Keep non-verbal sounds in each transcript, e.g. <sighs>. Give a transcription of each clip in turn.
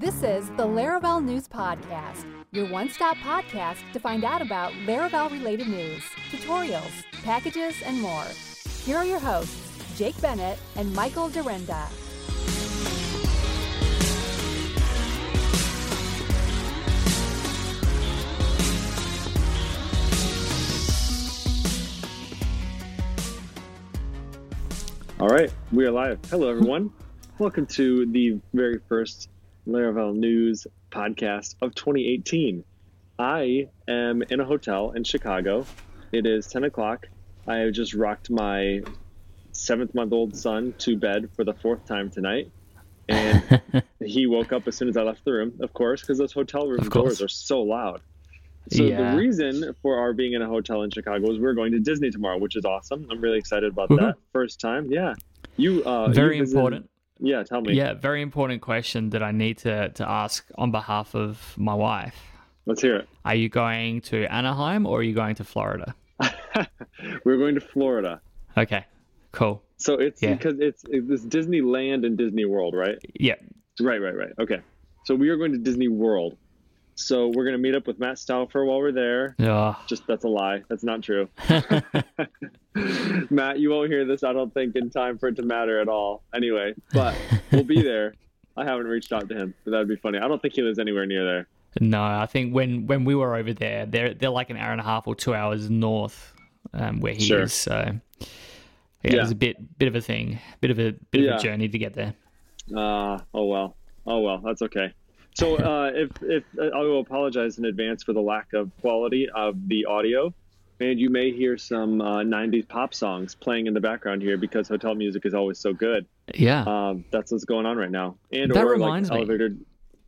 This is the Laravel News Podcast, your one stop podcast to find out about Laravel related news, tutorials, packages, and more. Here are your hosts, Jake Bennett and Michael Dyrynda. All right, we are live. Hello, everyone. Welcome to the very first Laravel News podcast of 2018. I am in a hotel in Chicago. It is 10 o'clock. I have just rocked my seventh month old son to bed for the fourth time tonight. And <laughs> he woke up as soon as I left the room, of course, because those hotel room doors are so loud. So Yeah. the reason for our being in a hotel in Chicago is we're going to Disney tomorrow, which is awesome. I'm really excited about that. First time, yeah. You uh, very you visited- important. Yeah, tell me. Yeah, very important question that I need to, to ask on behalf of my wife. Let's hear it. Are you going to Anaheim or are you going to Florida? <laughs> We're going to Florida. Okay, cool. So it's Yeah. because it's, it's this Disneyland and Disney World, right? Yeah, Right, right, right. Okay. So we are going to Disney World. So we're going to meet up with Matt Stauffer while we're there. Yeah. Just that's a lie. That's not true. <laughs> <laughs> Matt, you won't hear this, I don't think, in time for it to matter at all. Anyway, but we'll be there. I haven't reached out to him, but that'd be funny. I don't think he lives anywhere near there. No, I think when, when we were over there, they're they're like an hour and a half or two hours north um, where he Sure. is. So yeah, it Yeah. was a bit bit of a thing, bit of a bit Yeah. of a journey to get there. Uh, oh well. Oh well, that's okay. So uh, if if I will apologize in advance for the lack of quality of the audio, and you may hear some uh, '90s pop songs playing in the background here because hotel music is always so good. Yeah. Um, that's what's going on right now. And That or reminds me. like elevator,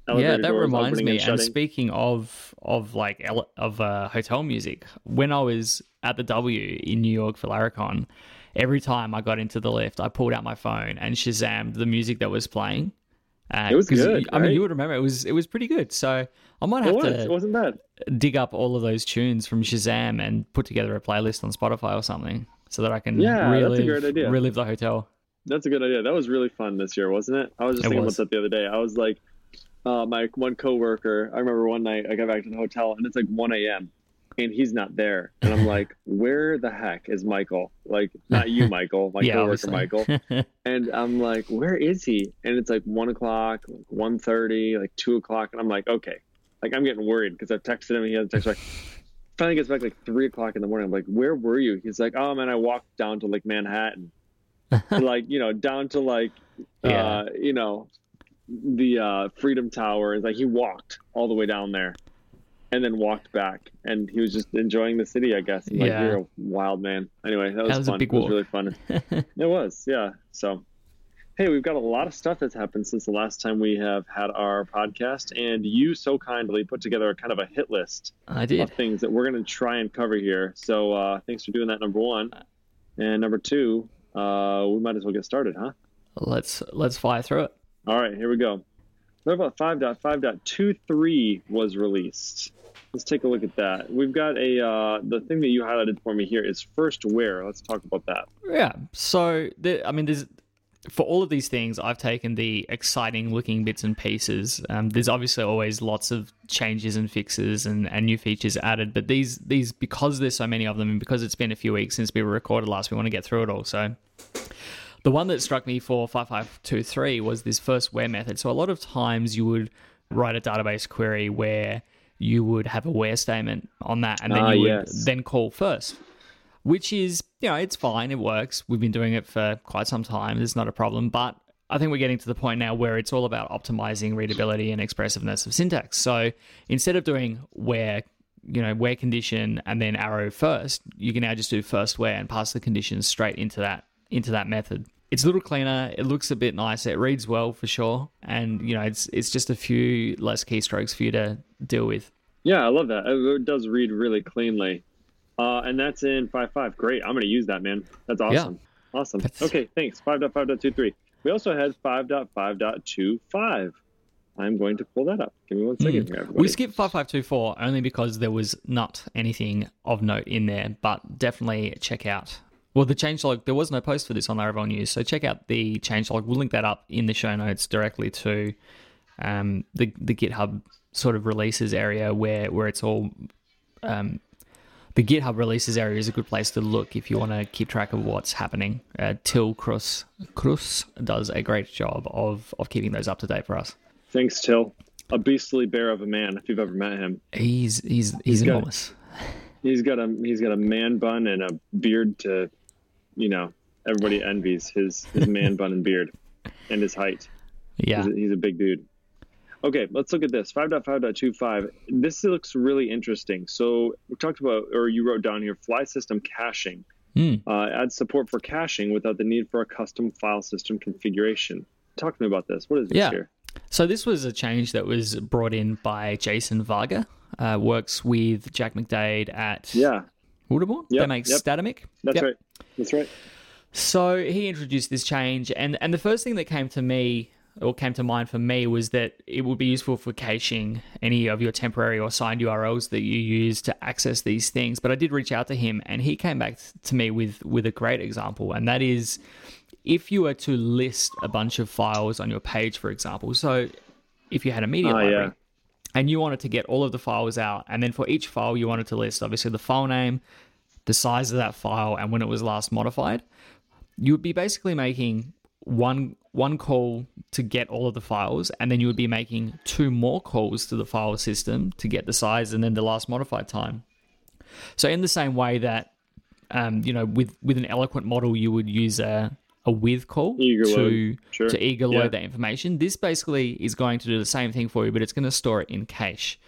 elevator yeah, that reminds me. and And, speaking of of like of uh, hotel music, when I was at the W in New York for Laracon, every time I got into the lift, I pulled out my phone and Shazammed the music that was playing. Uh, It was good, I mean, you would remember it was it was pretty good. So I might have was. to wasn't bad. dig up all of those tunes from Shazam and put together a playlist on Spotify or something, so that I can Yeah, that's a relive great idea. relive the hotel. That's a good idea. That was really fun this year, wasn't it? I was just It thinking was. about that the other day. I was like, uh, my one coworker. I remember one night I got back to the hotel and it's like 1 a.m. and he's not there, and I'm like, <laughs> where the heck is Michael? Like, not you, <laughs> Michael, my yeah, coworker. Michael. <laughs> And I'm like, where is he? And it's like one o'clock, one thirty, like two o'clock, and I'm like, okay, like I'm getting worried because I've texted him and he hasn't texted back. Finally gets back like three o'clock in the morning. I'm like, where were you? He's like, oh man, I walked down to like Manhattan, like you know, down to like, Yeah. uh, you know, the uh, Freedom Tower. It's like he walked all the way down there, and then walked back, and he was just enjoying the city, I guess. Like, Yeah. you're a wild man. Anyway, that was, That was a fun. big it was really fun. <laughs> It was, yeah. So, hey, we've got a lot of stuff that's happened since the last time we have had our podcast, and you so kindly put together a kind of a hit list I of things that we're going to try and cover here. So, uh, thanks for doing that, number one. And number two, uh, we might as well get started, huh? Let's let's fly through it. All right, here we go. Laravel 5.5.23 was released. Let's take a look at that. We've got a uh, the thing that you highlighted for me here is first where. Let's talk about that. Yeah. So, the, I mean, there's for all of these things, I've taken the exciting looking bits and pieces. Um, there's obviously always lots of changes and fixes and, and new features added, but these these because there's so many of them and because it's been a few weeks since we were recorded last, we want to get through it all. So. The one that struck me for 5523 was this first where method. So a lot of times you would write a database query where you would have a where statement on that and then Ah, you would yes. then call first which is, you know, it's fine. It works. We've been doing it for quite some time. It's not a problem. But I think we're getting to the point now where it's all about optimizing readability and expressiveness of syntax. So instead of doing where, you know, where condition and then arrow first, you can now just do first where and pass the conditions straight into that into that method. It's a little cleaner. It looks a bit nicer. It reads well for sure. And you know, it's it's just a few less keystrokes for you to deal with. Yeah, I love that. It does read really cleanly. Uh, and that's in 5.5. Great. I'm going to use that, man. That's awesome. Awesome. That's- Okay, thanks. 5.5.23. We also had 5.5.25. I'm going to pull that up. Give me one second here. Hmm. We skipped 5524 only because there was not anything of note in there, but definitely check out. Well, the changelog, there was no post for this on Laravel News, so check out the changelog. We'll link that up in the show notes directly to um, the the GitHub sort of releases area where where it's all um, the GitHub releases area is a good place to look if you want to keep track of what's happening. Uh, Till Krüss Krüss does a great job of of keeping those up to date for us. Thanks, Till. A beastly bear of a man, if you've ever met him. He's he's he's, got- enormous. He's got a he's got a man bun and a beard to, you know, everybody envies his his man bun and beard, and his height. Yeah. He's a, he's a big dude. Okay, let's look at this. 5.5.25. This looks really interesting. So we talked about, or you wrote down here, Flysystem caching. Hmm. Uh, adds support for caching without the need for a custom file system configuration. Talk to me about this. What is this Yeah. here? So this was a change that was brought in by Jason Varga. Uh, works with Jack McDade at Yeah, Wilderborn. Yep, they make yep. Statamic. that's Yep. right. That's right. So he introduced this change, and and the first thing that came to me or came to mind for me was that it would be useful for caching any of your temporary or signed URLs that you use to access these things. But I did reach out to him, and he came back to me with with a great example, and that is if you were to list a bunch of files on your page, for example. So if you had a media Ah, library yeah. and you wanted to get all of the files out, and then for each file you wanted to list obviously the file name, the size of that file, and when it was last modified, you would be basically making one one call to get all of the files, and then you would be making two more calls to the file system to get the size and then the last modified time. So in the same way that um, you know with with an eloquent model you would use a a with call Eager to load. Sure. to eager load Yeah. that information. This basically is going to do the same thing for you, but it's going to store it in cache.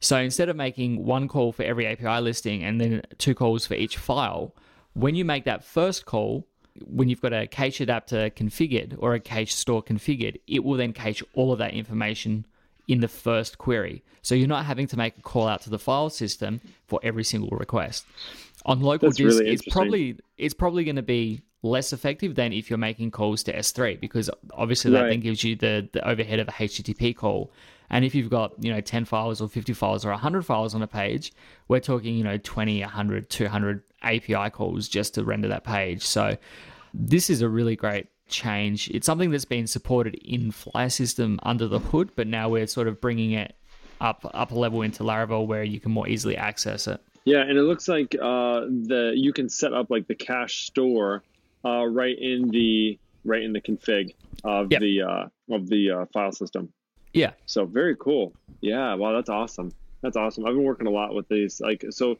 So instead of making one call for every API listing and then two calls for each file, when you make that first call, when you've got a cache adapter configured or a cache store configured, it will then cache all of that information in the first query. So you're not having to make a call out to the file system for every single request. On local That's disk, really it's probably it's probably going to be less effective than if you're making calls to S3 because obviously that Right. then gives you the, the overhead of a HTTP call. And if you've got, you know, 10 files or 50 files or 100 files on a page, we're talking, you know, 20, 100, 200 API calls just to render that page. So this is a really great change. It's something that's been supported in Flysystem under the hood, but now we're sort of bringing it up up a level into Laravel where you can more easily access it. Yeah, and it looks like uh, the you can set up like the cache store uh, right in the right in the config of Yep. the uh, of the uh, file system. Yeah. So very cool. Yeah, wow, that's awesome. That's awesome. I've been working a lot with these. Like, so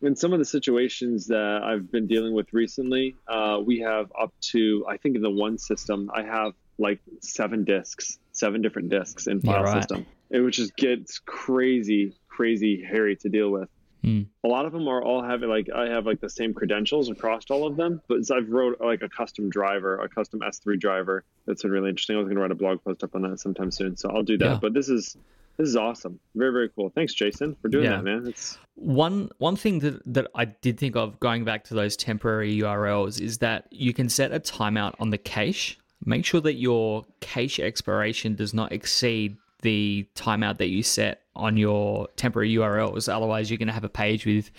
in some of the situations that I've been dealing with recently, uh, we have up to I think in the one system I have like seven disks, seven different disks in file right. system. It would just gets crazy, crazy hairy to deal with. Hmm. A lot of them are all having like I have like the same credentials across all of them, but I've wrote like a custom driver, a custom S3 driver. That's been really interesting. I was going to write a blog post up on that sometime soon, so I'll do that. Yeah. But this is this is awesome. Very very cool. Thanks, Jason, for doing Yeah. that, man. It's One one thing that, that I did think of going back to those temporary URLs is that you can set a timeout on the cache. Make sure that your cache expiration does not exceed the timeout that you set on your temporary URLs. Otherwise, you're going to have a page with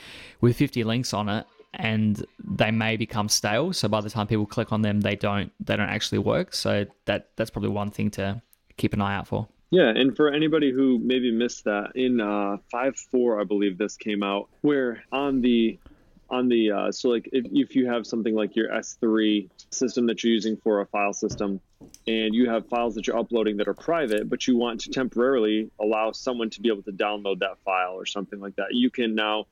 with 50 links on it, and they may become stale. So by the time people click on them, they don't they don't actually work. So that that's probably one thing to keep an eye out for. Yeah, and for anybody who maybe missed that, in uh, five four, I believe this came out, where on the on the uh, so like if, if you have something like your S3 system that you're using for a file system, and you have files that you're uploading that are private, but you want to temporarily allow someone to be able to download that file or something like that, you can now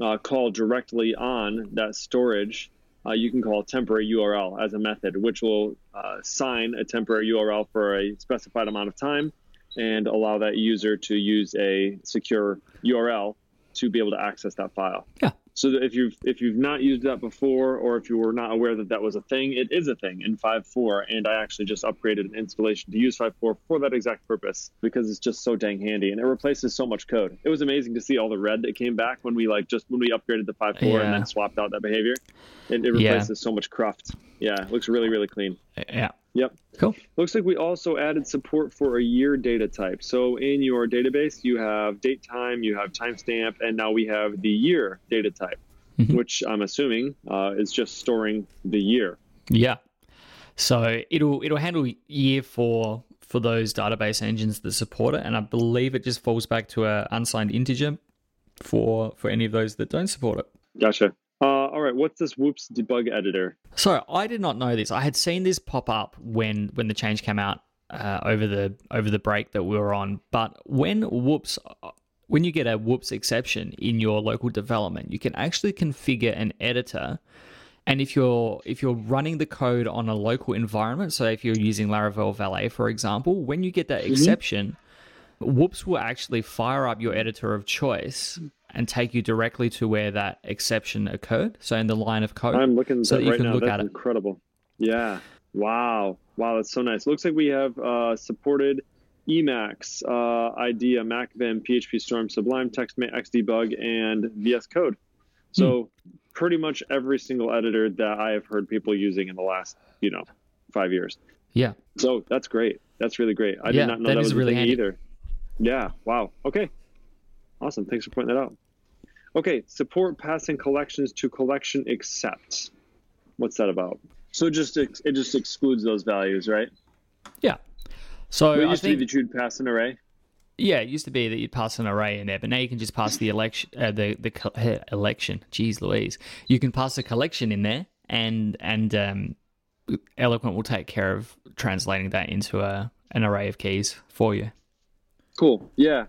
uh, call directly on that storage. Uh, you can call temporary URL as a method, which will uh, sign a temporary URL for a specified amount of time and allow that user to use a secure URL to be able to access that file. Yeah. So if you've if you've not used that before, or if you were not aware that that was a thing, it is a thing in 5.4. And I actually just upgraded an installation to use 5.4 for that exact purpose because it's just so dang handy and it replaces so much code. It was amazing to see all the red that came back when we like just when we upgraded the 5.4 Yeah. and then swapped out that behavior. It, it Yeah. replaces so much cruft. Yeah, it looks really really clean. Yeah. Yep. Cool. Looks like we also added support for a year data type. So in your database, you have date time, you have timestamp, and now we have the year data type, Mhm. which I'm assuming uh, is just storing the year. Yeah. So it'll it'll handle year for for those database engines that support it, and I believe it just falls back to a unsigned integer for for any of those that don't support it. Gotcha. Uh, all right, what's this Whoops debug editor? So I did not know this. I had seen this pop up when when the change came out uh, over the over the break that we were on. But when Whoops, when you get a Whoops exception in your local development, you can actually configure an editor. And if you're if you're running the code on a local environment, so if you're using Laravel Valet, for example, when you get that Mm-hmm. exception, Whoops will actually fire up your editor of choice and take you directly to where that exception occurred. So in the line of code. I'm looking so at that you right can now. look That's at it. incredible. Yeah. Wow. Wow, that's so nice. Looks like we have uh, supported Emacs, uh, IDEA, MacVim, PhpStorm, Sublime, TextMate, Xdebug, and VS Code. So Hmm. pretty much every single editor that I have heard people using in the last, you know, five years. Yeah. So that's great. That's really great. I Yeah, did not know that that, was really handy. either. Yeah. Wow. Okay. Awesome. Thanks for pointing that out. Okay. Support passing collections to collection accept. What's that about? So it just ex- it just excludes those values, right? Yeah. So It I used to think be that you'd pass an array. Yeah, it used to be that you'd pass an array in there, but now you can just pass the election, uh, the the co- <laughs> election. Jeez, Louise, you can pass a collection in there, and and um, Eloquent will take care of translating that into a an array of keys for you. Cool. Yeah.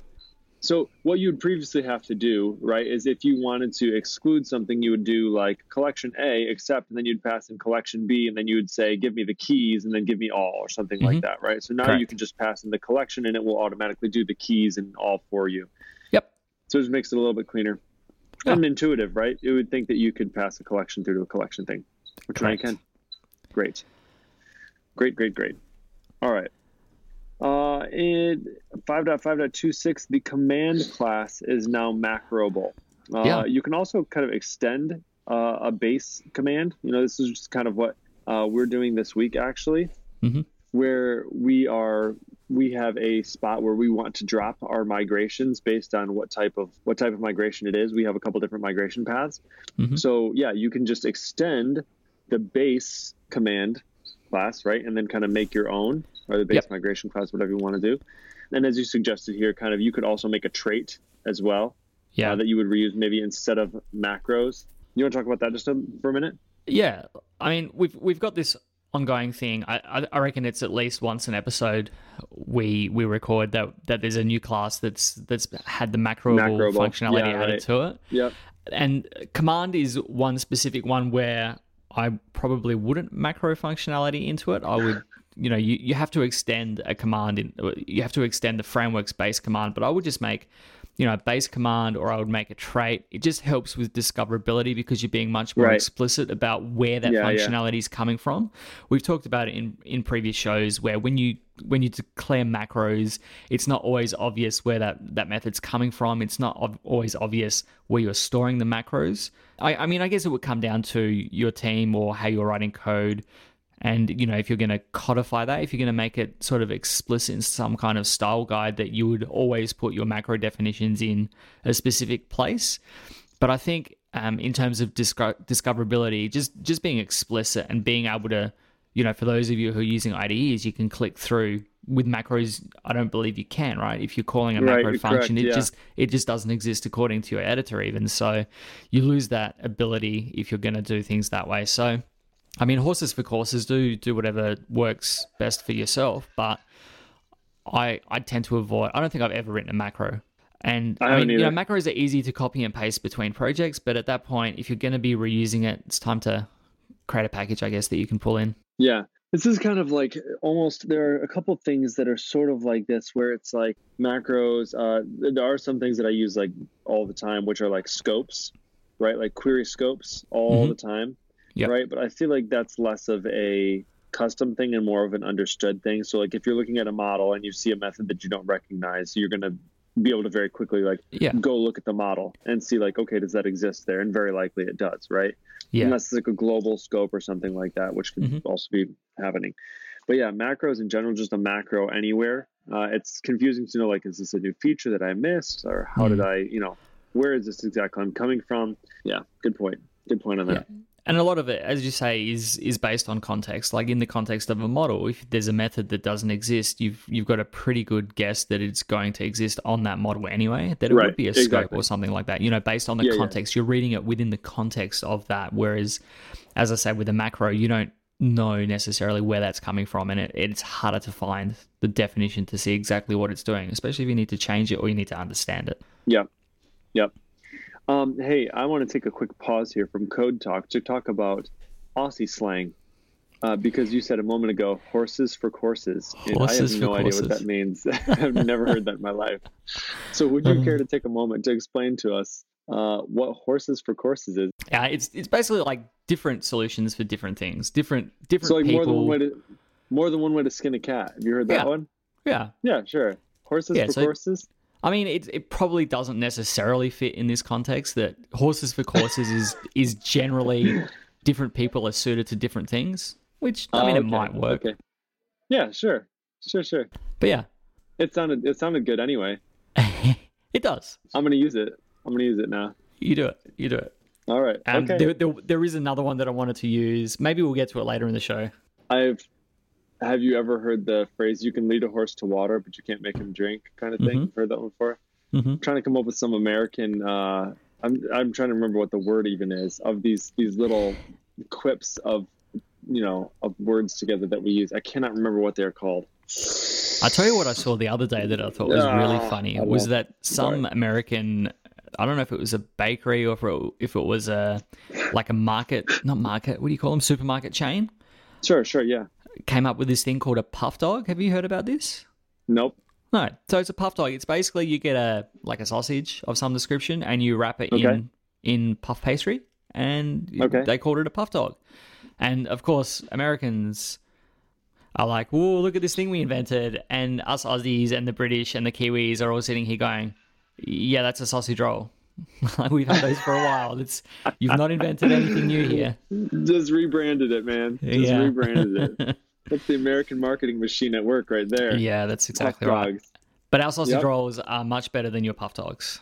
So what you'd previously have to do, right, is if you wanted to exclude something, you would do like collection A, except, and then you'd pass in collection B, and then you would say, give me the keys, and then give me all, or something like Mhm. that, right? So now you can just pass in the collection, and it will automatically do the keys and all for you. Yep. So it just makes it a little bit cleaner Yeah. and intuitive, right? You would think that you could pass a collection through to a collection thing, which now you can. Great. Great, great, great. All right. Uh, in 5.5.26, the command class is now macroable. Uh, Yeah. You can also kind of extend uh, a base command. You know, this is just kind of what uh, we're doing this week, actually, Mhm. where we are we have a spot where we want to drop our migrations based on what type of what type of migration it is. We have a couple different migration paths. Mhm. So yeah, you can just extend the base command class, right? And then kind of make your own or the base Yep. migration class, whatever you want to do. And as you suggested here, kind of you could also make a trait as well Yeah, uh, that you would reuse maybe instead of macros. You want to talk about that just a, for a minute? yeah. I mean, we've we've got this ongoing thing. I I- I reckon it's at least once an episode we we record that that there's a new class that's that's had the Macroable. functionality Yeah, added right. to it. Yep. and command is one specific one where I probably wouldn't macro functionality into it. I would, you know, you, you have to extend a command in, you have to extend the framework's base command, but I would just make, you know, a base command or I would make a trait. It just helps with discoverability because you're being much more Right. explicit about where that Yeah, yeah. functionality is coming from. We've talked about it in, in previous shows where when you when you declare macros, it's not always obvious where that, that method's coming from. It's not ob- always obvious where you're storing the macros. I, I mean, I guess it would come down to your team or how you're writing code. And, you know, if you're going to codify that, if you're going to make it sort of explicit in some kind of style guide that you would always put your macro definitions in a specific place. But I think um, in terms of disco- discoverability, just just being explicit and being able to, you know, for those of you who are using IDEs, you can click through with macros. I don't believe you can, right? If you're calling a Right, macro correct, function, it yeah. just it just doesn't exist according to your editor, even. So you lose that ability if you're going to do things that way. So, I mean, horses for courses do do whatever works best for yourself, but I I tend to avoid. I don't think I've ever written a macro. And I I, mean, you know, macros are easy to copy and paste between projects, but at that point, if you're going to be reusing it, it's time to create a package, I guess, that you can pull in. Yeah. This is kind of like almost there are a couple things that are sort of like this where it's like macros. Uh, there are some things that I use like all the time, which are like scopes, right? Like query scopes all Mhm. the time, Yep. right? But I feel like that's less of a custom thing and more of an understood thing. So like if you're looking at a model and you see a method that you don't recognize, you're gonna be able to very quickly like Yeah. go look at the model and see like okay does that exist there and very likely it does right Yeah. unless it's like a global scope or something like that, which could Mhm. also be happening. But yeah, macros in general, just a macro anywhere. Uh, it's confusing to know like, is this a new feature that I missed, or how did Mm. I, you know, where is this exactly I'm coming from? Yeah, good point. Good point on that. And a lot of it, as you say, is is based on context. Like in the context of a model, if there's a method that doesn't exist, you've you've got a pretty good guess that it's going to exist on that model anyway. That it Right, would be a scope or something like that. You know, based on the Yeah, yeah. context, you're reading it within the context of that. Whereas, as I said, with a macro, you don't know necessarily where that's coming from, and it, it's harder to find the definition to see exactly what it's doing, especially if you need to change it or you need to understand it. Yep. Yep. Um, hey, I want to take a quick pause here from Code Talk to talk about Aussie slang. Uh, because you said a moment ago, horses for courses. And Horses I have no idea what that means. <laughs> I've never heard that in my life. So, would you care to take a moment to explain to us uh, what horses for courses is? Yeah, it's it's basically like different solutions for different things, different different So, like more than one way to more than one way to skin a cat. Have you heard that Yeah. one? yeah, Yeah, sure. Horses Yeah, for so- courses. I mean, it it probably doesn't necessarily fit in this context. That horses for courses is is generally different people are suited to different things, which I mean Oh, it might work. Okay. Yeah, sure, sure, sure. But yeah, It sounded it sounded good anyway. <laughs> it does. I'm gonna use it. I'm gonna use it now. You do it. You do it. All right. Um, okay. there, there, there is another one that I wanted to use. Maybe we'll get to it later in the show. I've. Have you ever heard the phrase "you can lead a horse to water, but you can't make him drink" kind of thing? Mhm. Heard that one before? hmm trying to come up with some American. Uh, I'm I'm trying to remember what the word even is of these these little quips of you know of words together that we use. I cannot remember what they're called. I tell you what I saw the other day that I thought was really Ah, funny was that some American I don't know if it was a bakery or if it, if it was a like a market not market what do you call them supermarket chain Sure, sure, yeah. Came up with this thing called a puff dog. Have you heard about this? Nope. No. So it's a puff dog. It's basically you get a like a sausage of some description and you wrap it Okay. in in puff pastry and Okay. they called it a puff dog. And of course, Americans are like, "Whoa, look at this thing we invented." And us Aussies and the British and the Kiwis are all sitting here going, "Yeah, that's a sausage roll." <laughs> we've had those for a while. It's you've not invented anything new here. Just rebranded it, man. Just Yeah. rebranded it. <laughs> That's the American marketing machine at work right there. yeah, that's Puff exactly right. dogs. But our sausage Yep. rolls are much better than your puff dogs.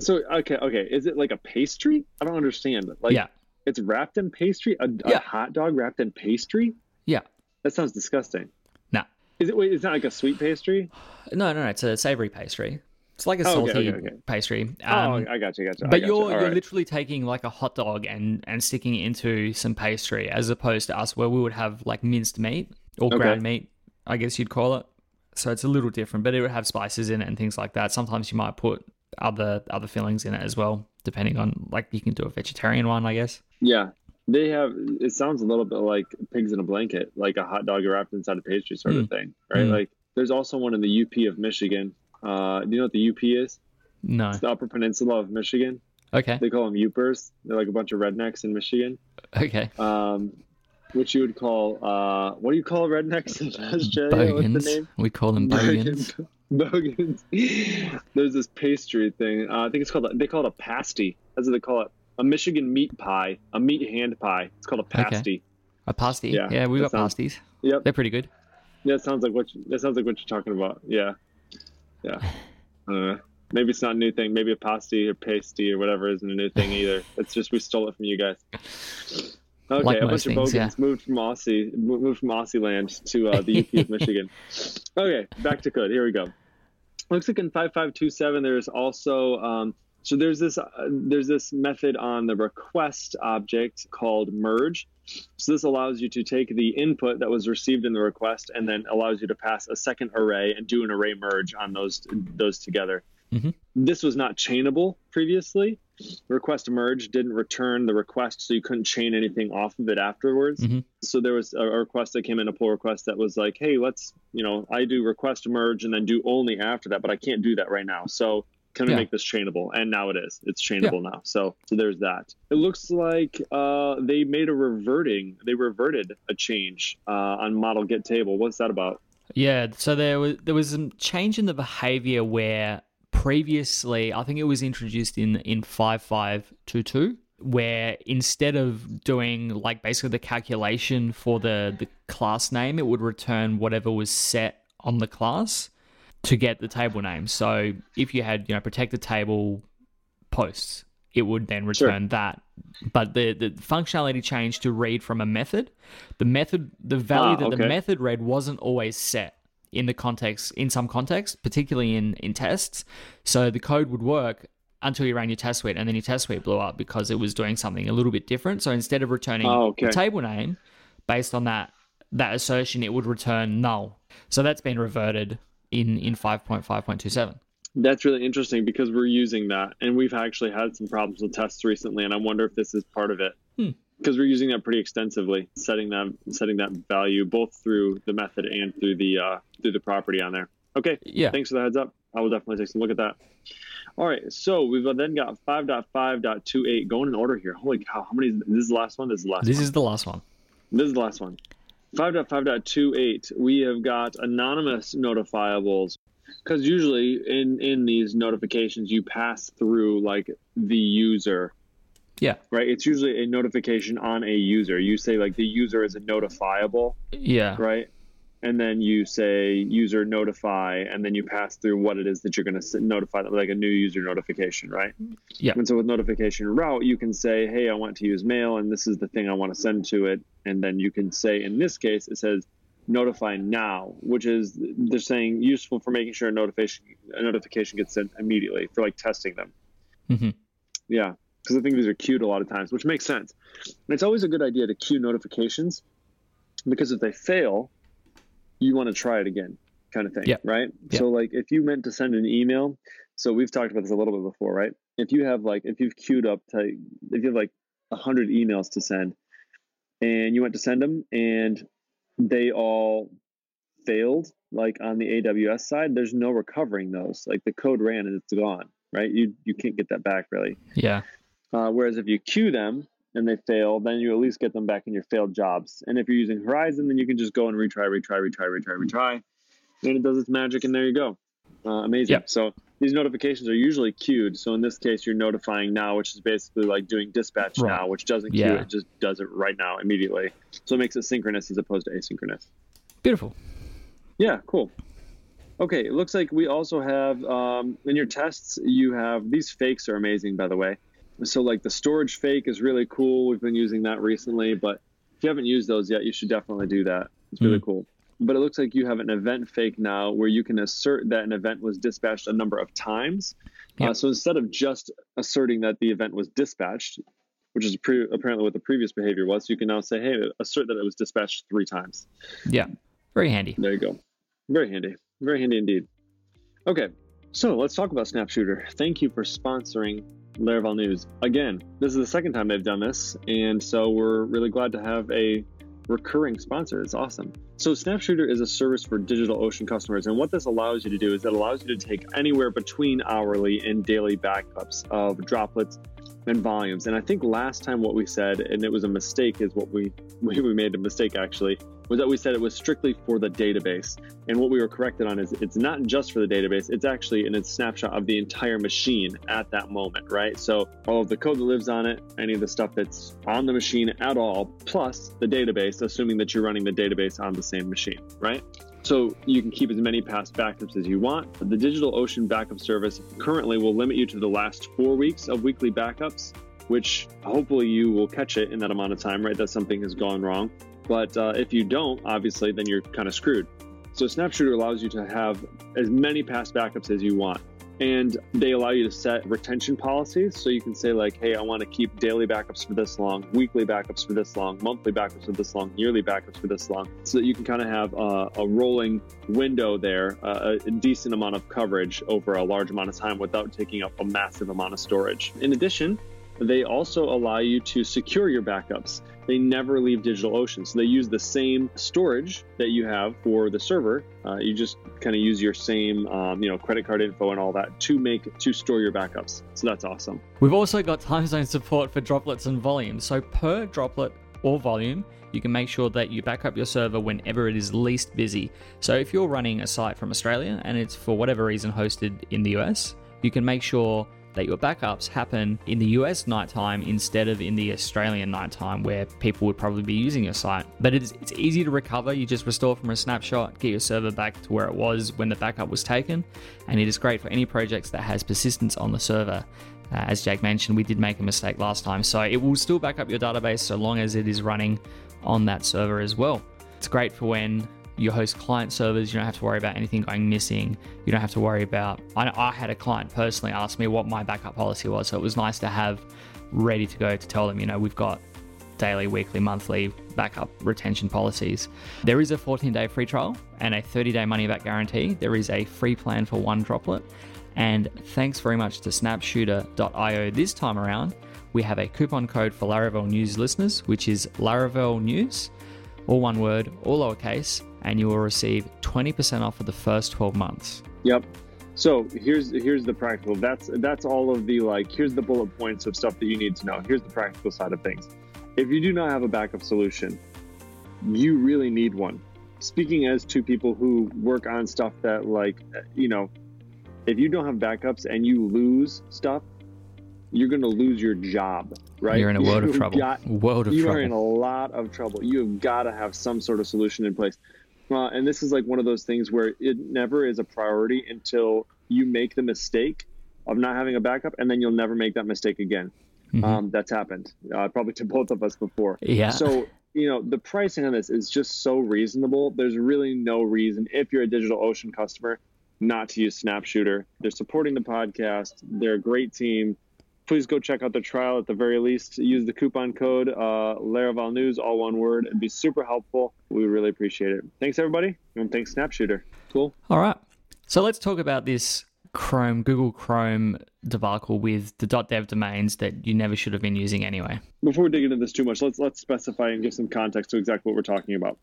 So okay, okay. Is it like a pastry? I don't understand. Like yeah, it's wrapped in pastry. A, a hot dog wrapped in pastry? yeah. That sounds disgusting. No, Is it? Wait, it's not like a sweet pastry. no, no, no. It's a savory pastry. It's like a Oh, salty okay, okay. pastry. oh, Um, I got you, got you. But got you're you. you're right. literally taking like a hot dog and and sticking it into some pastry, as opposed to us where we would have like minced meat or Okay. ground meat, I guess you'd call it. So it's a little different, but it would have spices in it and things like that. Sometimes you might put other other fillings in it as well, depending on like you can do a vegetarian one, I guess. Yeah, they have. It sounds a little bit like pigs in a blanket, like a hot dog wrapped inside a pastry sort of thing, right? Mm. Like there's also one in the UP of Michigan. Uh, do you know what the UP is? No. It's the Upper Peninsula of Michigan. Okay. They call them Yoopers. They're like a bunch of rednecks in Michigan. Okay. Um, which you would call uh, what do you call rednecks in Australia? What's the name? We call them bogans. <laughs> Bogans. There's this pastry thing. Uh, I think it's called. A, they call it a pasty. That's what they call it. A Michigan meat pie. A meat hand pie. It's called a pasty. A pasty. Yeah, Yeah, we've got sounds- pasties. Yep. They're pretty good. Yeah, that sounds like what. You, that sounds like what you're talking about. Yeah. Yeah. <laughs> I. Maybe it's not a new thing. Maybe a pasty or pasty or whatever isn't a new thing either. It's just we stole it from you guys. Okay, Like a bunch of bogans yeah. moved from Aussie, moved from Aussie land to uh, the UP of <laughs> Michigan. Okay, back to code. Here we go. Looks like in 5527 there's also um, so there's this uh, there's this method on the request object called merge. So this allows you to take the input that was received in the request and then allows you to pass a second array and do an array merge on those those together. Mhm. This was not chainable previously. Request merge didn't return the request, so you couldn't chain anything off of it afterwards. Mhm. So there was a request that came in, a pull request that was like, "Hey, let's, you know, I do request merge and then do only after that, but I can't do that right now. So can we Yeah. make this chainable?" And now it is. It's chainable now. So so there's that. It looks like uh, they made a reverting. They reverted a change uh, on model get table. What's that about? Yeah, so there was there was some change in the behavior where previously I think it was introduced in in 5522 where instead of doing like basically the calculation for the the class name it would return whatever was set on the class to get the table name. So if you had, you know, protected table posts, it would then return that. But the, the functionality changed to read from a method. The method, the value Ah, that the method read wasn't always set in the context, in some context, particularly in, in tests. So the code would work until you ran your test suite, and then your test suite blew up because it was doing something a little bit different. So instead of returning Oh, okay. the table name based on that that assertion, it would return null. So that's been reverted in in 5.5.27. That's really interesting because we're using that, and we've actually had some problems with tests recently, and I wonder if this is part of it. Hmm. Because we're using that pretty extensively, setting that setting that value both through the method and through the uh, through the property on there. Okay, Yeah. thanks for the heads up. I will definitely take some look at that. All right, so we've then got 5.5.28 going in order here. Holy cow, how many? Is this is the last one. This is the last. This one. is the last one. This is the last one. 5.5.28, we have got anonymous notifiables. Because usually in, in these notifications, you pass through like the user, Yeah. right? It's usually a notification on a user. You say like the user is a notifiable, Yeah. right? And then you say user notify, and then you pass through what it is that you're going to notify them, like a new user notification, right? Yeah. And so with notification route, you can say, hey, I want to use mail, and this is the thing I want to send to it. And then you can say, in this case, it says notify now, which is they're saying useful for making sure a notification a notification gets sent immediately for like testing them. Mhm. Yeah, because I think these are queued a lot of times, which makes sense. And it's always a good idea to queue notifications because if they fail, you want to try it again, kind of thing, Yeah. right? Yeah. So like if you meant to send an email, so we've talked about this a little bit before, right? If you have like if you've queued up to if you have like a hundred emails to send, and you went to send them and they all failed, like on the AWS side, there's no recovering those. Like the code ran and it's gone, right? You you can't get that back really. Yeah. Uh, whereas if you queue them and they fail, then you at least get them back in your failed jobs. And if you're using Horizon, then you can just go and retry, retry, retry, retry, retry, and it does its magic, and there you go. Uh, amazing. Yep. So these notifications are usually queued. So in this case, you're notifying now, which is basically like doing dispatch Right. now, which doesn't queue Yeah. it, just does it right now immediately. So it makes it synchronous as opposed to asynchronous. Beautiful. Yeah, cool. Okay, it looks like we also have um, in your tests, you have these fakes are amazing, by the way. So, like the storage fake is really cool. We've been using that recently, but if you haven't used those yet, you should definitely do that. It's really cool. But it looks like you have an event fake now where you can assert that an event was dispatched a number of times. Uh, Yeah. so instead of just asserting that the event was dispatched, which is pre- apparently what the previous behavior was, you can now say, hey, assert that it was dispatched three times. Yeah. Very handy. There you go. Very handy. Very handy indeed. Okay, so let's talk about Snapshooter. Thank you for sponsoring Laravel News. Again, this is the second time they've done this, and so we're really glad to have a recurring sponsor. It's awesome. So Snapshooter is a service for DigitalOcean customers, and what this allows you to do is it allows you to take anywhere between hourly and daily backups of droplets and volumes. And I think last time what we said, and it was a mistake, is what we <laughs> we, made a mistake actually, was that we said it was strictly for the database. And what we were corrected on is it's not just for the database, it's actually an, a snapshot of the entire machine at that moment, right? So all of the code that lives on it, any of the stuff that's on the machine at all, plus the database, assuming that you're running the database on the same machine, right? So you can keep as many past backups as you want. The DigitalOcean backup service currently will limit you to the last four weeks of weekly backups, which hopefully you will catch it in that amount of time, right? That something has gone wrong. But uh, if you don't, obviously, then you're kind of screwed. So Snapshooter allows you to have as many past backups as you want. And they allow you to set retention policies. So you can say, like, hey, I want to keep daily backups for this long, weekly backups for this long, monthly backups for this long, yearly backups for this long. So that you can kind of have a, a rolling window there, uh, a decent amount of coverage over a large amount of time without taking up a massive amount of storage. In addition, they also allow you to secure your backups. They never leave DigitalOcean. So they use the same storage that you have for the server. Uh, you just kind of use your same, um, you know, credit card info and all that to make to store your backups. So that's awesome. We've also got time zone support for droplets and volumes. So per droplet or volume, you can make sure that you back up your server whenever it is least busy. So if you're running a site from Australia and it's for whatever reason hosted in the US, you can make sure that your backups happen in the US nighttime instead of in the Australian nighttime where people would probably be using your site. But it's, it's easy to recover. You just restore from a snapshot, get your server back to where it was when the backup was taken, and it is great for any projects that has persistence on the server. Uh, as Jake mentioned, we did make a mistake last time, so it will still back up your database so long as it is running on that server as well. It's great for when you host client servers, you don't have to worry about anything going missing. You don't have to worry about. I, I had a client personally ask me what my backup policy was, so it was nice to have ready to go to tell them, you know, we've got daily, weekly, monthly backup retention policies. There is a 14 day free trial and a 30 day money back guarantee. There is a free plan for one droplet. And thanks very much to snapshooter.io this time around. We have a coupon code for Laravel News listeners, which is Laravel News, all one word, all lowercase, and you will receive 20% off for the first 12 months. Yep. So here's here's the practical. That's that's all of the like. Here's the bullet points of stuff that you need to know. Here's the practical side of things. If you do not have a backup solution, you really need one. Speaking as two people who work on stuff that like you know, if you don't have backups and you lose stuff, you're going to lose your job, right? You're in a world of <laughs> trouble. Got, world of you trouble. are in a lot of trouble. You have got to have some sort of solution in place. Uh, and this is like one of those things where it never is a priority until you make the mistake of not having a backup, and then you'll never make that mistake again. Mhm. Um, that's happened uh, probably to both of us before. yeah. So you know the pricing on this is just so reasonable. There's really no reason if you're a DigitalOcean customer not to use SnapShooter. They're supporting the podcast. They're a great team. Please go check out the trial at the very least. Use the coupon code uh, Laravel News, all one word. It'd be super helpful. We really appreciate it. Thanks everybody, and thanks SnapShooter. Cool. All right. So let's talk about this Chrome, Google Chrome debacle with the .dev domains that you never should have been using anyway. before we dig into this too much, let's let's specify and give some context to exactly what we're talking about.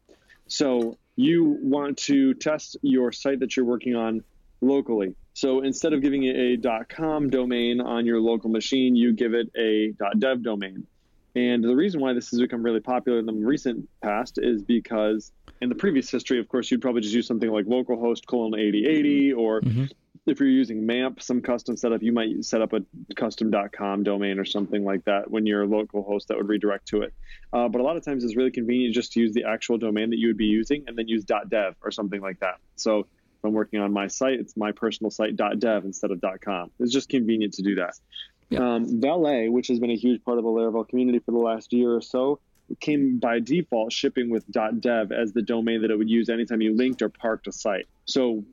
So you want to test your site that you're working on locally. So instead of giving it a .com domain on your local machine, you give it a .dev domain. And the reason why this has become really popular in the recent past is because in the previous history, of course, you'd probably just use something like localhost colon 8080 or Mhm. if you're using MAMP, some custom setup, you might set up a custom.com domain or something like that when you're a local host that would redirect to it. Uh, but a lot of times it's really convenient just to use the actual domain that you would be using and then use .dev or something like that. So I'm working on my site, it's my personal site .dev instead of .com. It's just convenient to do that. Yeah. Um, Valet, which has been a huge part of the Laravel community for the last year or so, came by default shipping with .dev as the domain that it would use anytime you linked or parked a site. So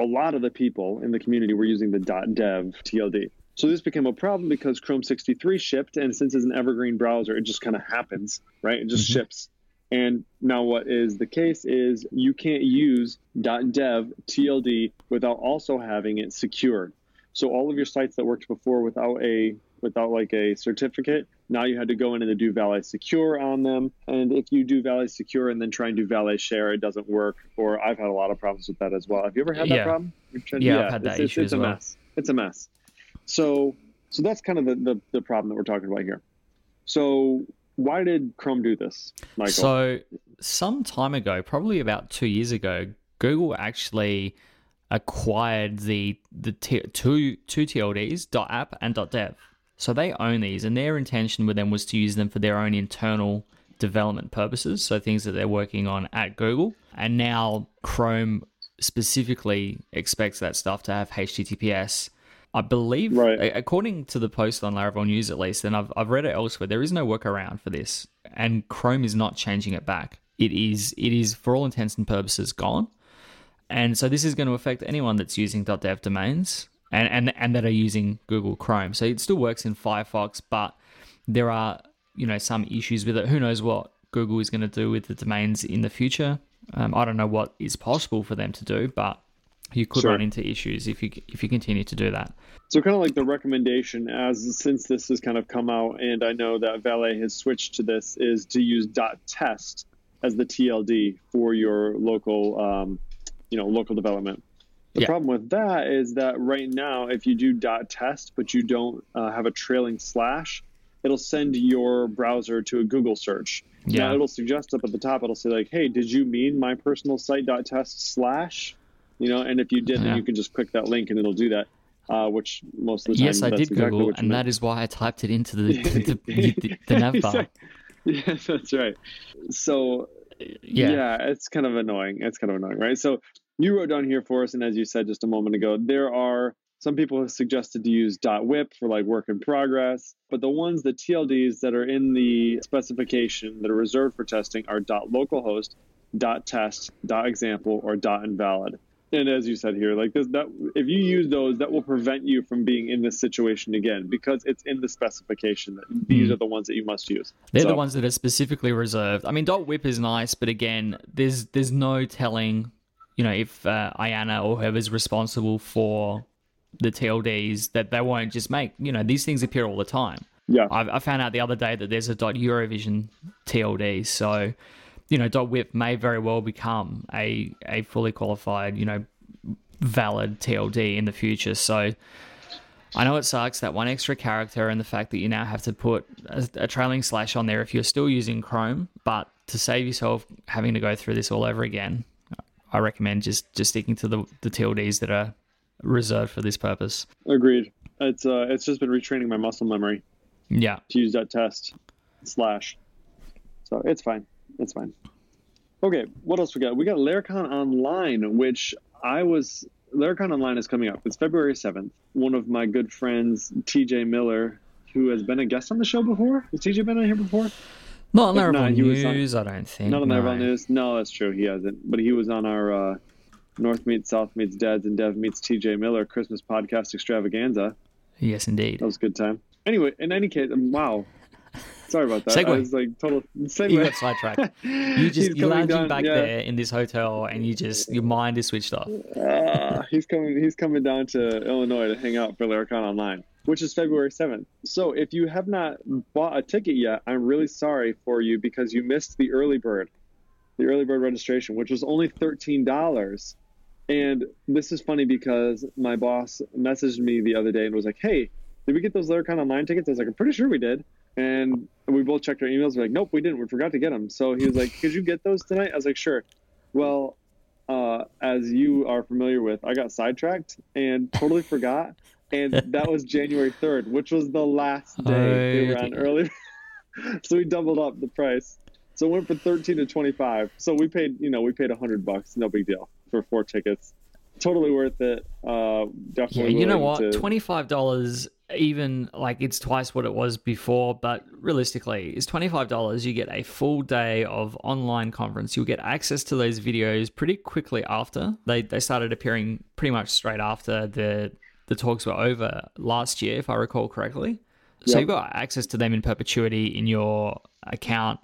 a lot of the people in the community were using the .dev TLD. So this became a problem because Chrome 63 shipped, and since it's an evergreen browser, it just kind of happens, right? It just Mhm. ships. And now what is the case is you can't use .dev TLD without also having it secured. So all of your sites that worked before without a without like a certificate, now you had to go in and do Valet Secure on them. And if you do Valet Secure and then try and do Valet Share, it doesn't work. Or I've had a lot of problems with that as well. Have you ever had that Yeah. problem? Trying- Yeah, I've had that it's, it's- it's as a well. mess. It's a mess. So so that's kind of the, the, the problem that we're talking about here. So why did Chrome do this, Michael? So, some time ago, probably about two years ago, Google actually acquired the the t- two two TLDs .app and .dev. So they own these, and their intention with them was to use them for their own internal development purposes. So things that they're working on at Google, and now Chrome specifically expects that stuff to have HTTPS. I believe, Right. according to the post on Laravel News at least, and I've, I've read it elsewhere, there is no workaround for this, and Chrome is not changing it back. It is, it is for all intents and purposes gone, and so this is going to affect anyone that's using .dev domains and, and and that are using Google Chrome. So it still works in Firefox, but there are you know some issues with it. Who knows what Google is going to do with the domains in the future? Um, I don't know what is possible for them to do, but you could Sure. run into issues if you if you continue to do that. So kind of like the recommendation as since this has kind of come out and I know that Valet has switched to this is to use dot .test as the TLD for your local um, you know local development. The Yeah. problem with that is that right now if you do dot .test but you don't uh, have a trailing slash it'll send your browser to a Google search. Yeah. Now it'll suggest up at the top it'll say like hey did you mean my personal site dot .test slash you know and if you did Yeah. you can just click that link and it'll do that uh, which most of the time Yes, I did exactly Google, and meant. that is why I typed it into the <laughs> the, the, the, the <laughs> nav bar. Yes, that's right. So Yeah. yeah, it's kind of annoying. It's kind of annoying, right? So you wrote down here for us, and as you said just a moment ago, there are Some people have suggested to use .whip for like work in progress, but the ones, the TLDs that are in the specification that are reserved for testing are .localhost, .test, .example, or .invalid. And as you said here, like this, that if you use those, that will prevent you from being in this situation again because it's in the specification that these Mm. are the ones that you must use. They're So- the ones that are specifically reserved. I mean, dot whip is nice, but again, there's there's no telling, you know, if uh, IANA or whoever's responsible for the TLDs that they won't just make. You know, these things appear all the time. Yeah. I, I found out the other day that there's a dot Eurovision TLD, so you know, dot whip may very well become a a fully qualified, you know, valid TLD in the future. So. I know it sucks that one extra character and the fact that you now have to put a, a trailing slash on there if you're still using Chrome, but to save yourself having to go through this all over again, I recommend just just sticking to the the TLDs that are reserved for this purpose. Agreed. It's uh, it's just been retraining my muscle memory Yeah. to use that test slash. So it's fine. It's fine. Okay, what else we got? We got Laracon Online, which I was. Laracon Online is coming up. It's February 7th. One of my good friends, TJ Miller, who has been a guest on the show before. Has TJ been on here before? Not on Laravel not, he was on- News, I don't think. Not on no. Laravel News. No, that's true. He hasn't. But he was on our uh, North Meets South Meets Dads and Dev Meets TJ Miller Christmas podcast extravaganza. Yes, indeed. That was a good time. Anyway, in any case, um, wow. Sorry about that. I Segue. was like total segue. You got sidetracked. You <laughs> just coming lounging down- back yeah. there in this hotel, and you just your mind is switched off. Ah, he's coming. He's coming down to Illinois to hang out for Laracon Online, which is February seventh. So if you have not bought a ticket yet, I'm really sorry for you because you missed the early bird, the early bird registration, which was only thirteen dollars. And this is funny because my boss messaged me the other day and was like, "Hey, did we get those Laracon Online tickets?" I was like, "I'm pretty sure we did." And we both checked our emails. We're like, "Nope, we didn't. We forgot to get them." So he was like, "Could you get those tonight?" I was like, "Sure." Well, uh, as you are familiar with, I got sidetracked and totally forgot. And that was January 3rd, which was the last day they Oh, were on early. <laughs> so we doubled up the price. So it went from 13 to 25. So we paid, you know, we paid 100 bucks. No big deal for four tickets. Totally worth it. Uh, Yeah, definitely. you know what? to- Twenty five dollars, even like it's twice what it was before. But realistically, it's twenty five dollars. You get a full day of online conference. You'll get access to those videos pretty quickly after they they started appearing pretty much straight after the the talks were over last year, if I recall correctly. So Yep. you've got access to them in perpetuity in your account.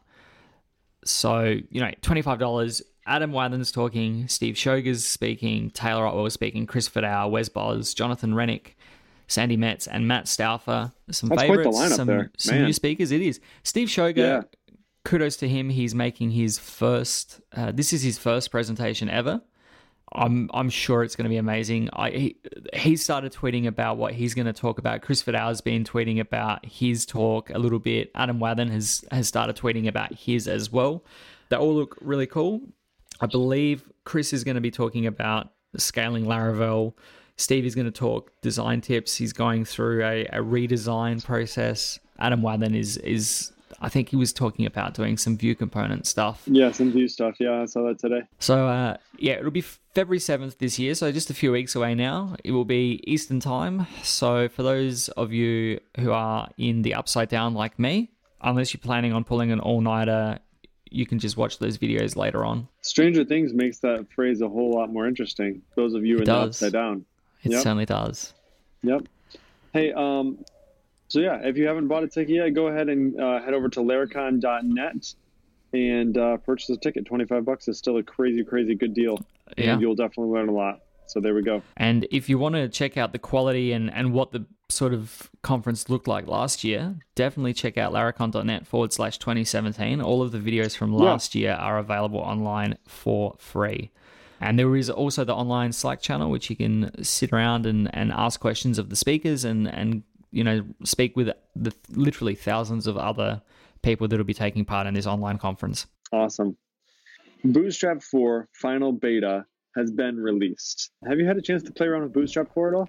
So, you know, $25. Adam Wathan's talking, Steve Schoger's speaking, Taylor Otwell speaking, Chris Fidao, Wes Bos, Jonathan Reinink, Sandi Metz, and Matt Stauffer. Some That's favorites, lineup some, some new speakers. It is. Steve Schoger, Yeah. kudos to him. He's making his first, uh, this is his first presentation ever. I'm I'm sure it's going to be amazing. I he, he started tweeting about what he's going to talk about. Chris Fidao has been tweeting about his talk a little bit. Adam Wathan has has started tweeting about his as well. They all look really cool. I believe Chris is going to be talking about scaling Laravel. Steve is going to talk design tips. He's going through a, a redesign process. Adam Wathan is is I think he was talking about doing some Vue component stuff. Yeah, some Vue stuff. Yeah, I saw that today. So uh, yeah, it'll be February seventh this year, so just a few weeks away now. It will be Eastern time. So for those of you who are in the upside down like me, unless you're planning on pulling an all nighter, you can just watch those videos later on. Stranger Things makes that phrase a whole lot more interesting. Those of you in the upside down. It Yep. certainly does. Yep. Hey, um, so yeah, if you haven't bought a ticket yet, go ahead and uh, head over to laracon.net and uh, purchase a ticket. 25 bucks is still a crazy, crazy good deal. And you'll definitely learn a lot. So there we go. And if you want to check out the quality and, and what the sort of conference looked like last year, definitely check out laracon.net forward slash 2017. All of the videos from last year are available online for free. And there is also the online Slack channel, which you can sit around and, and ask questions of the speakers and, and you know speak with the literally thousands of other people that will be taking part in this online conference. Awesome. Bootstrap 4 final beta has been released. Have you had a chance to play around with Bootstrap 4 at all?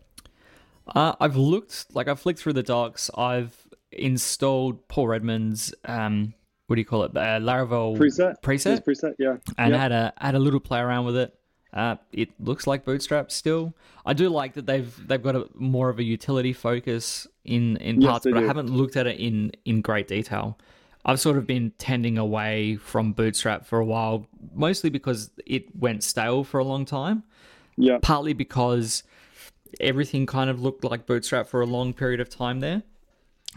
Uh, I've looked, like I've flicked through the docs. I've installed Paul Redmond's, um, what do you call it, uh, Laravel Preset? preset, preset, yeah. and Yep. had a had a little play around with it. Uh, it looks like Bootstrap still. I do like that they've they've got a more of a utility focus in in parts, they but I haven't looked at it in in great detail. I've sort of been tending away from Bootstrap for a while, mostly because it went stale for a long time. Yeah. Partly because everything kind of looked like Bootstrap for a long period of time there,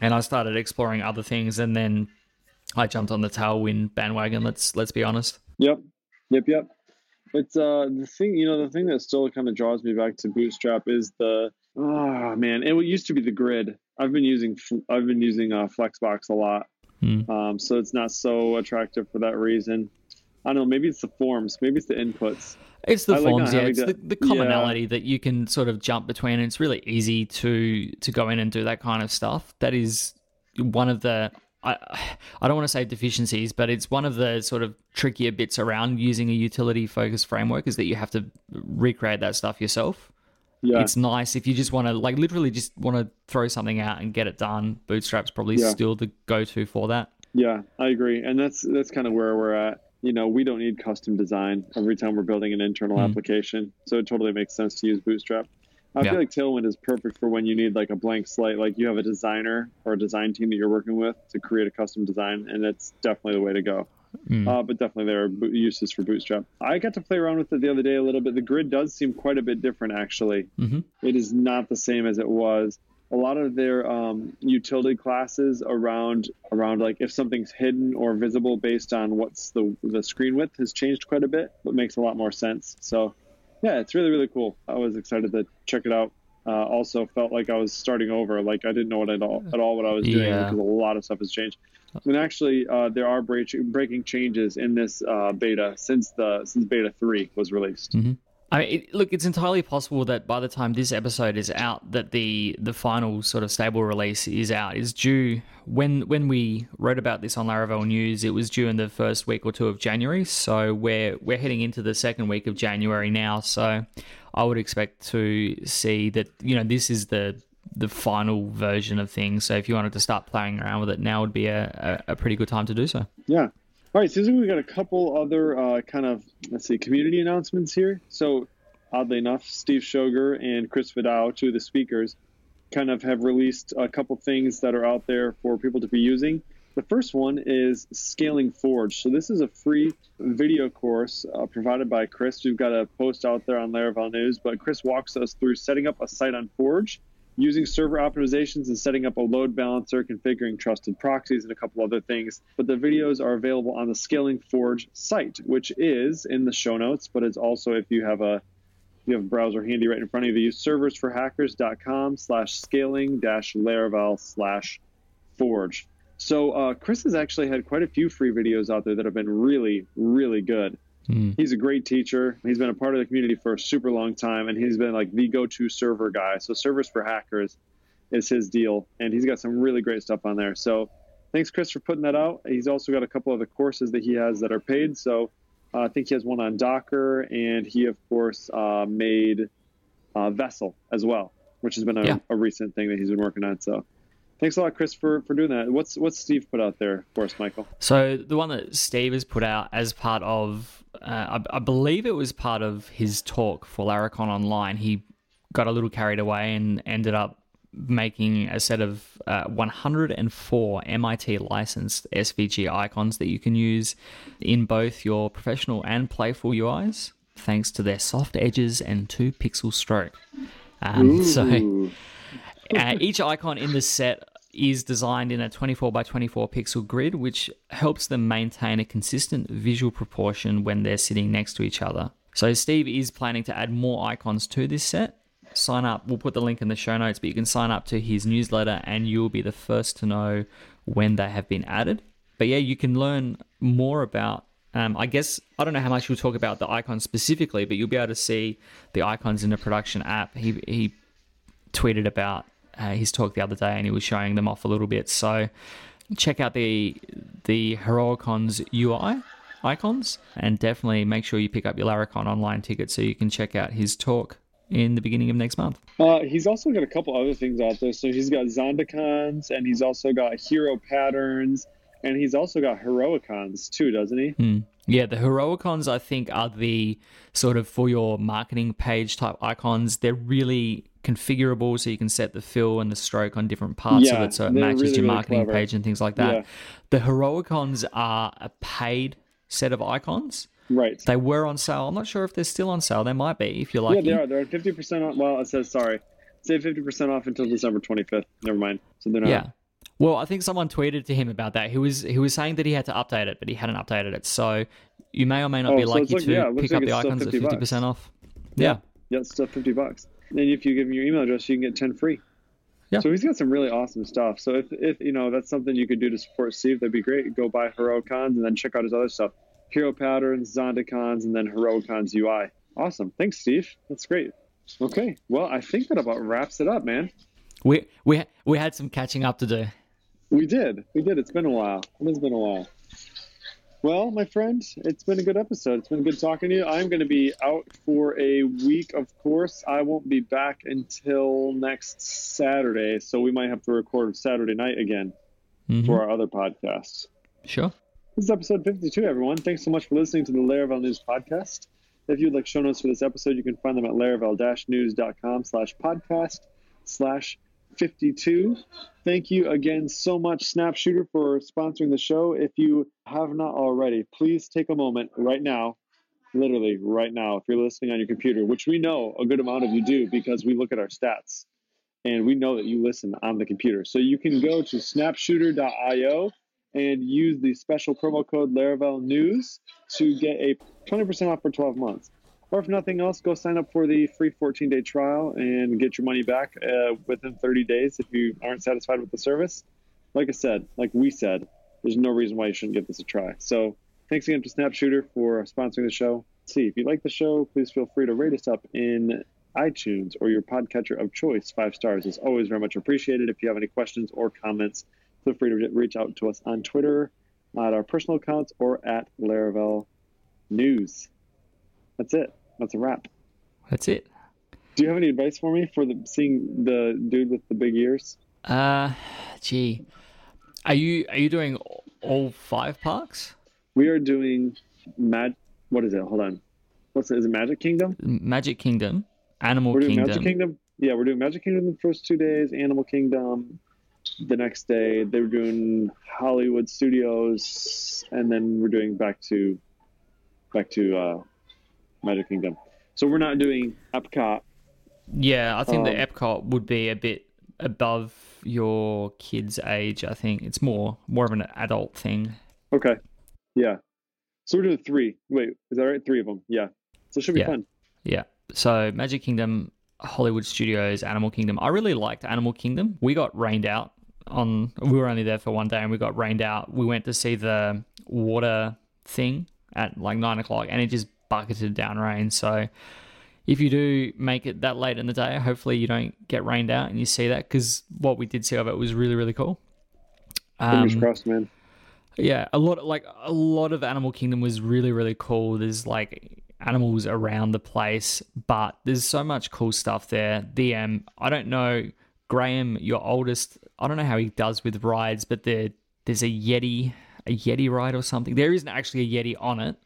and I started exploring other things, and then I jumped on the Tailwind bandwagon. Let's let's be honest. Yep. Yep. Yep. It's uh the thing you know the thing that still kind of draws me back to Bootstrap is the oh man it used to be the grid. I've been using I've been using uh, Flexbox a lot, Hmm. um, so it's not so attractive for that reason. I don't know. Maybe it's the forms. Maybe it's the inputs. It's the I like forms, yeah. It's the, the yeah. commonality that you can sort of jump between. And it's really easy to to go in and do that kind of stuff. That is one of the I <sighs> I don't want to say deficiencies, but it's one of the sort of trickier bits around using a utility focused framework is that you have to recreate that stuff yourself. Yeah. It's nice if you just want to like literally just want to throw something out and get it done. Bootstrap's probably Yeah. still the go to for that. Yeah, I agree, and that's that's kind of where we're at. You know, we don't need custom design every time we're building an internal Hmm. application, so it totally makes sense to use Bootstrap. I Yeah. feel like Tailwind is perfect for when you need like a blank slate, like you have a designer or a design team that you're working with to create a custom design, and it's definitely the way to go. Hmm. Uh, but definitely there are uses for Bootstrap. I got to play around with it the other day a little bit. The grid does seem quite a bit different, actually. Mhm. It is not the same as it was. A lot of their um, utility classes around around like if something's hidden or visible based on what's the the screen width has changed quite a bit, but makes a lot more sense. So, yeah, it's really really cool. I was excited to check it out. Uh, also felt like I was starting over, like I didn't know what at all at all what I was doing Yeah. because a lot of stuff has changed. And actually, uh, there are break- breaking changes in this uh, beta since the since beta three was released. I mean, it, look, it's entirely possible that by the time this episode is out, that the the final sort of stable release is out. Is due when when we wrote about this on Laravel News. It was due in the first week or two of January. So we're we're heading into the second week of January now. So I would expect to see that you know this is the the final version of things. So if you wanted to start playing around with it, now would be a, a, a pretty good time to do so. Yeah. All right, Susan, we've got a couple other uh, kind of let's see community announcements here. So, oddly enough, Steve Schoger and Chris Vidal, two of the speakers, kind of have released a couple things that are out there for people to be using. The first one is Scaling Forge. So this is a free video course uh, provided by Chris. We've got a post out there on Laravel News, but Chris walks us through setting up a site on Forge, using server optimizations and setting up a load balancer, configuring trusted proxies, and a couple other things. But the videos are available on the Scaling Forge site, which is in the show notes, but it's also if you have a you have a browser handy right in front of you, serversforhackers.com slash scaling dash Laravel slash forge. So uh, Chris has actually had quite a few free videos out there that have been really, really good. He's a great teacher. He's been a part of the community for a super long time, and he's been like the go-to server guy. So servers for hackers is his deal, and he's got some really great stuff on there. So thanks, Chris, for putting that out. He's also got a couple other courses that he has that are paid. So uh, I think he has one on Docker, and he of course uh, made uh, Vessel as well, which has been a, Yeah. a recent thing that he's been working on. So thanks a lot, Chris, for, for doing that. What's what's Steve put out there for us, Michael? So the one that Steve has put out as part of, uh, I, I believe it was part of his talk for Laracon Online. He got a little carried away and ended up making a set of uh, 104 MIT licensed SVG icons that you can use in both your professional and playful UIs, thanks to their soft edges and two pixel stroke. Um, so. Uh, each icon in the set is designed in a 24 by 24 pixel grid, which helps them maintain a consistent visual proportion when they're sitting next to each other. So, Steve is planning to add more icons to this set. Sign up, we'll put the link in the show notes, but you can sign up to his newsletter and you'll be the first to know when they have been added. But yeah, you can learn more about. Um, I guess I don't know how much you'll talk about the icons specifically, but you'll be able to see the icons in the production app. He he tweeted about uh, his talk the other day, and he was showing them off a little bit. So check out the the Heroicons UI icons, and definitely make sure you pick up your Laracon online ticket so you can check out his talk in the beginning of next month. Uh, he's also got a couple other things out there. So he's got Zondicons, and he's also got Hero Patterns, and he's also got Heroicons too, doesn't he? Hmm. Yeah, the Heroicons, I think, are the sort of for your marketing page type icons. They're really configurable, so you can set the fill and the stroke on different parts of it, so it matches really, your marketing clever. page and things like that. Yeah. The Heroicons are a paid set of icons. Right. They were on sale. I'm not sure if they're still on sale. They might be if you're yeah, they are. They're at fifty percent off. Well, it says sorry. Say fifty percent off until December twenty fifth. Never mind. So they're not. Yeah. Well, I think someone tweeted to him about that. He was he was saying that he had to update it, but he hadn't updated it. So you may or may not Oh, be so lucky like- to yeah, pick like up the icons at 50 fifty percent off. Yeah. Yeah, it's still fifty bucks. And if you give him your email address, you can get ten free. Yeah. So he's got some really awesome stuff. So if, if you know that's something you could do to support Steve, that'd be great. Go buy Heroicons and then check out his other stuff. Hero Patterns, Zondicons, and then Heroicons UI. Awesome. Thanks, Steve. That's great. Okay. Well, I think that about wraps it up, man. We we we had some catching up to do. We did. We did. It's been a while. It has been a while. Well, my friend, it's been a good episode. It's been good talking to you. I'm going to be out for a week, of course. I won't be back until next Saturday, so we might have to record Saturday night again Mhm. for our other podcasts. Sure. This is episode 52, everyone. Thanks so much for listening to the Laravel News Podcast. If you'd like show notes for this episode, you can find them at laravel-news.com slash podcast slash 52. Thank you again so much, Snapshooter, for sponsoring the show. If you have not already, please take a moment right now, literally right now, if you're listening on your computer, which we know a good amount of you do because we look at our stats and we know that you listen on the computer. So you can go to snapshooter.io and use the special promo code Laravel News to get a 20% off for 12 months. Or if nothing else, go sign up for the free 14 day trial and get your money back uh, within 30 days if you aren't satisfied with the service. Like I said, like we said, there's no reason why you shouldn't give this a try. So thanks again to Snapshooter for sponsoring the show. See, if you like the show, please feel free to rate us up in iTunes or your podcatcher of choice. Five stars is always very much appreciated. If you have any questions or comments, feel free to reach out to us on Twitter, at our personal accounts, or at Laravel News. That's it. That's a wrap. That's it. Do you have any advice for me for the seeing the dude with the big ears? Uh, gee, are you are you doing all five parks? We are doing Mag. What is it? Hold on. What's it? Is it Magic Kingdom? Magic Kingdom, Animal We're doing Kingdom. Magic Kingdom. Yeah, we're doing Magic Kingdom the first two days. Animal Kingdom the next day. They were doing Hollywood Studios, and then we're doing back to back to uh, Magic Kingdom. So we're not doing Epcot. Yeah, I think the Um, Epcot would be a bit above your kid's age. I think it's more more of an adult thing. Okay. Yeah. So we're doing three. Wait, is that right? Three of them. Yeah. So it should be Yeah. fun. Yeah. So Magic Kingdom, Hollywood Studios, Animal Kingdom. I really liked Animal Kingdom. We got rained out on. We were only there for one day, and we got rained out. We went to see the water thing at like nine o'clock, and it just bucketed down rain. So if you do make it that late in the day, hopefully you don't get rained out and you see that because what we did see of it was really really cool. Fingers Um, crossed, man. yeah, a lot like a lot of Animal Kingdom was really really cool. There's like animals around the place, but there's so much cool stuff there. The um, I don't know, Graham, your oldest. I don't know how he does with rides, but there there's a Yeti, a Yeti ride or something. There isn't actually a Yeti on it,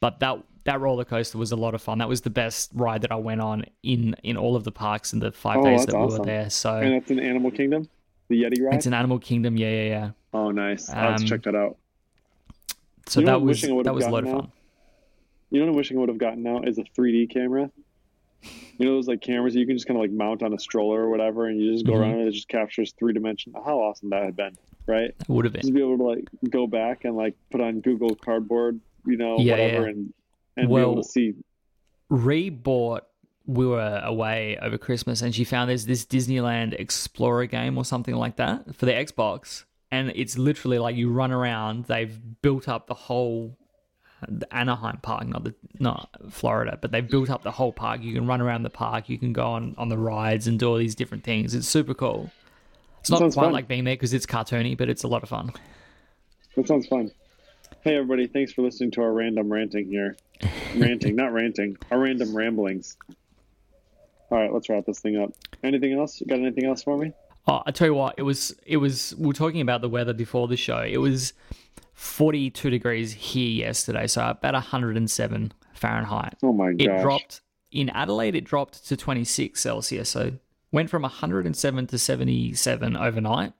but that that roller coaster was a lot of fun. That was the best ride that I went on in in all of the parks in the five Oh, days that we awesome. were there. So And that's in Animal Kingdom, the Yeti ride. it's an Animal Kingdom. Yeah, yeah, yeah. oh, nice. I'll have to Um, check that out. So You know that was wishing I would've that was a lot of fun. You know what I'm wishing I would have gotten now is a 3D camera. You know those like cameras you can just kind of like mount on a stroller or whatever, and you just go Mhm. around and it just captures three dimension. How awesome that had been, right? It would have been. Just be able to like go back and like put on Google Cardboard, you know, Yeah, whatever, yeah. and and be Well, able to see. Ree bought we were away over Christmas and she found there's this Disneyland Explorer game or something like that for the Xbox. And it's literally like you run around, they've built up the whole the Anaheim park, not the not Florida, but they've built up the whole park. You can run around the park, you can go on, on the rides and do all these different things. It's super cool. It's not quite fun. like being there because it's cartoony, but it's a lot of fun. That sounds fun. Hey everybody, thanks for listening to our random ranting here. ranting, not ranting. Our random ramblings. All right, let's wrap this thing up. Anything else? You got anything else for me? Oh, I tell you what, it was it was we were talking about the weather before the show. It was 42 degrees here yesterday, so about 107 Fahrenheit. Oh my It dropped in Adelaide. It dropped to 26 Celsius, so went from 107 to 77 overnight.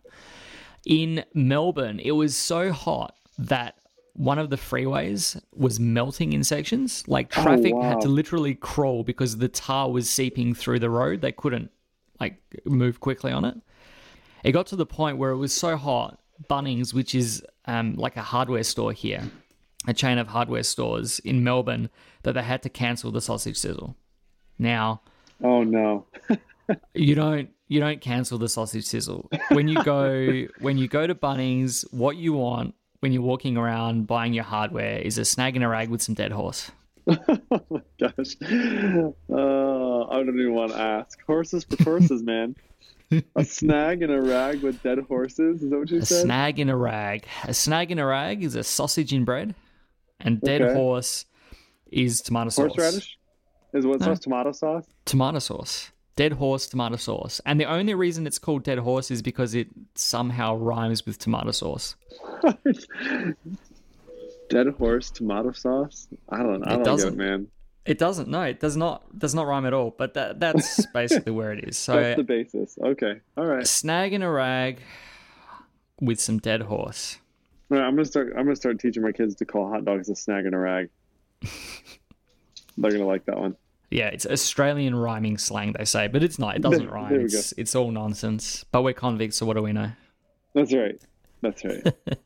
In Melbourne, it was so hot that one of the freeways was melting in sections. Like traffic wow. had to literally crawl because the tar was seeping through the road. They couldn't like move quickly on it. It got to the point where it was so hot. Bunnings, which is um, like a hardware store here, a chain of hardware stores in Melbourne, that they had to cancel the sausage sizzle. Now, Oh no. <laughs> you don't you don't cancel the sausage sizzle when you go when you go to Bunnings. What you want when you're walking around buying your hardware is a snag and a rag with some dead horse. oh <laughs> my gosh. Uh, I don't even want to ask. Horses for horses, man. <laughs> a snag and a rag with dead horses. Is that what you A said? snag and a rag. A snag and a rag is a sausage in bread, and dead Okay. horse is tomato sauce. Horseradish? Is what No. sauce? Tomato sauce? Tomato sauce. Dead horse tomato sauce. And the only reason it's called dead horse is because it somehow rhymes with tomato sauce. <laughs> Dead horse tomato sauce? I don't. I It don't get doesn't. it, man. It doesn't. No, it does not. Does not rhyme at all. But that that's <laughs> basically where it is. So That's the basis. Okay. All right. snag and a rag with some dead horse. All right, I'm gonna start. I'm gonna start teaching my kids to call hot dogs a snag and a rag. <laughs> They're gonna like that one. Yeah, it's Australian rhyming slang they say, but it's not. It doesn't rhyme. It's it's all nonsense. But we're convicts, so what do we know? That's right. That's right. <laughs>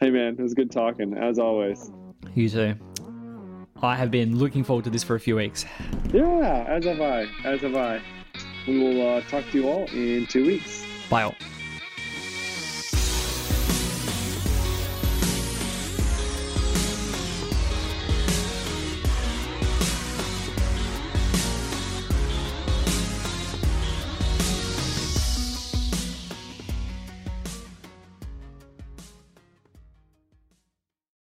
hey man, it was good talking as always. You too. I have been looking forward to this for a few weeks. Yeah, as have I. As have I. We will uh, talk to you all in two weeks. Bye all.